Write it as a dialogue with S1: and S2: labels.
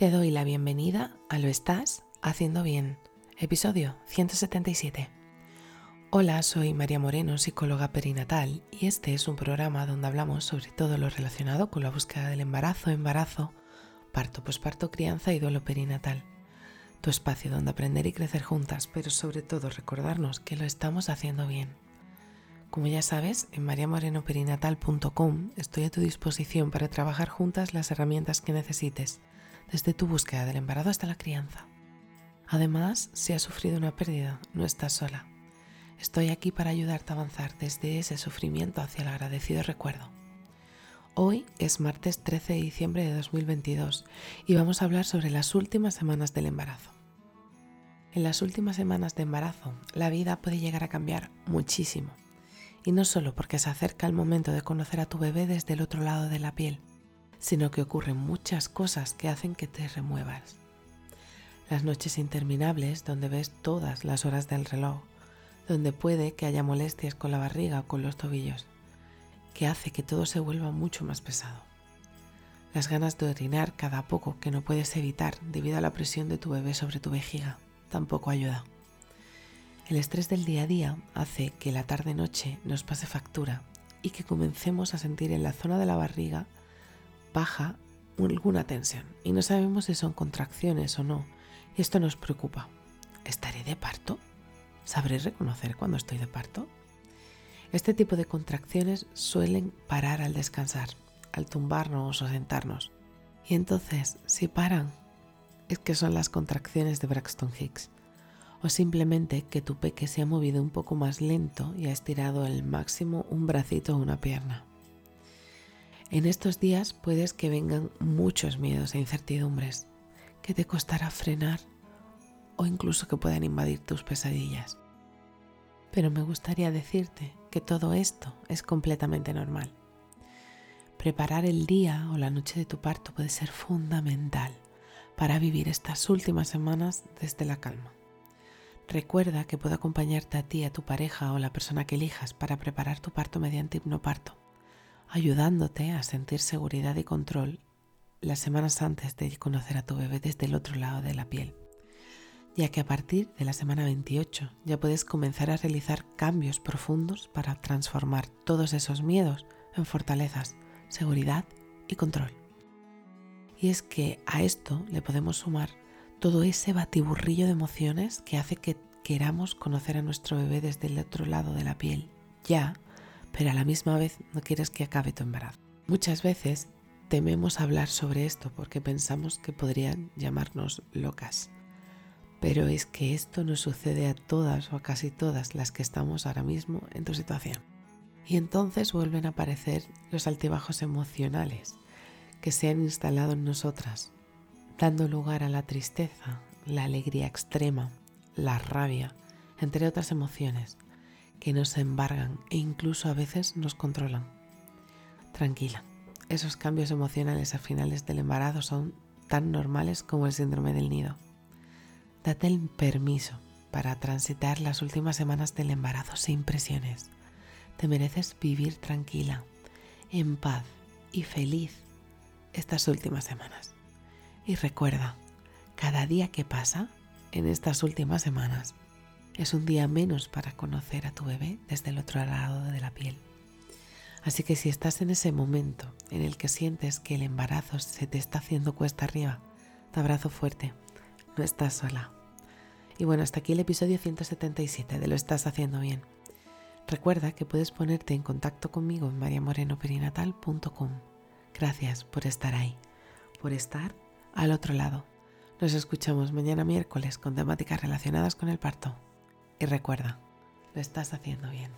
S1: Te doy la bienvenida a Lo Estás Haciendo Bien, episodio 177. Hola, soy María Moreno, psicóloga perinatal, y este es un programa donde hablamos sobre todo lo relacionado con la búsqueda del embarazo, embarazo, parto, posparto, crianza y duelo perinatal. Tu espacio donde aprender y crecer juntas, pero sobre todo recordarnos que lo estamos haciendo bien. Como ya sabes, en mariamorenoperinatal.com estoy a tu disposición para trabajar juntas las herramientas que necesites desde tu búsqueda del embarazo hasta la crianza. Además, si has sufrido una pérdida, no estás sola. Estoy aquí para ayudarte a avanzar desde ese sufrimiento hacia el agradecido recuerdo. Hoy es martes 13 de diciembre de 2022 y vamos a hablar sobre las últimas semanas del embarazo. En las últimas semanas de embarazo, la vida puede llegar a cambiar muchísimo. Y no solo porque se acerca el momento de conocer a tu bebé desde el otro lado de la piel, sino que ocurren muchas cosas que hacen que te remuevas. Las noches interminables donde ves todas las horas del reloj, donde puede que haya molestias con la barriga o con los tobillos, que hace que todo se vuelva mucho más pesado. Las ganas de orinar cada poco que no puedes evitar debido a la presión de tu bebé sobre tu vejiga tampoco ayuda. El estrés del día a día hace que la tarde-noche nos pase factura y que comencemos a sentir en la zona de la barriga baja alguna tensión y no sabemos si son contracciones o no. Y esto nos preocupa. ¿Estaré de parto? ¿Sabré reconocer cuando estoy de parto? Este tipo de contracciones suelen parar al descansar, al tumbarnos o sentarnos. Y entonces, si paran, es que son las contracciones de Braxton Hicks. O simplemente que tu peque se ha movido un poco más lento y ha estirado al máximo un bracito o una pierna. En estos días puedes que vengan muchos miedos e incertidumbres que te costará frenar o incluso que puedan invadir tus pesadillas. Pero me gustaría decirte que todo esto es completamente normal. Preparar el día o la noche de tu parto puede ser fundamental para vivir estas últimas semanas desde la calma. Recuerda que puedo acompañarte a ti, a tu pareja o la persona que elijas para preparar tu parto mediante hipnoparto ayudándote a sentir seguridad y control las semanas antes de conocer a tu bebé desde el otro lado de la piel, ya que a partir de la semana 28 ya puedes comenzar a realizar cambios profundos para transformar todos esos miedos en fortalezas, seguridad y control. Y es que a esto le podemos sumar todo ese batiburrillo de emociones que hace que queramos conocer a nuestro bebé desde el otro lado de la piel, ya pero a la misma vez no quieres que acabe tu embarazo. Muchas veces tememos hablar sobre esto porque pensamos que podrían llamarnos locas. Pero es que esto nos sucede a todas o a casi todas las que estamos ahora mismo en tu situación. Y entonces vuelven a aparecer los altibajos emocionales que se han instalado en nosotras, dando lugar a la tristeza, la alegría extrema, la rabia, entre otras emociones que nos embargan e incluso a veces nos controlan. Tranquila, esos cambios emocionales a finales del embarazo son tan normales como el síndrome del nido. Date el permiso para transitar las últimas semanas del embarazo sin presiones. Te mereces vivir tranquila, en paz y feliz estas últimas semanas. Y recuerda, cada día que pasa en estas últimas semanas es un día menos para conocer a tu bebé desde el otro lado de la piel. Así que si estás en ese momento en el que sientes que el embarazo se te está haciendo cuesta arriba, te abrazo fuerte, no estás sola. Y bueno, hasta aquí el episodio 177 de Lo estás haciendo bien. Recuerda que puedes ponerte en contacto conmigo en mariamorenoperinatal.com. Gracias por estar ahí, por estar al otro lado. Nos escuchamos mañana miércoles con temáticas relacionadas con el parto. Y recuerda, lo estás haciendo bien.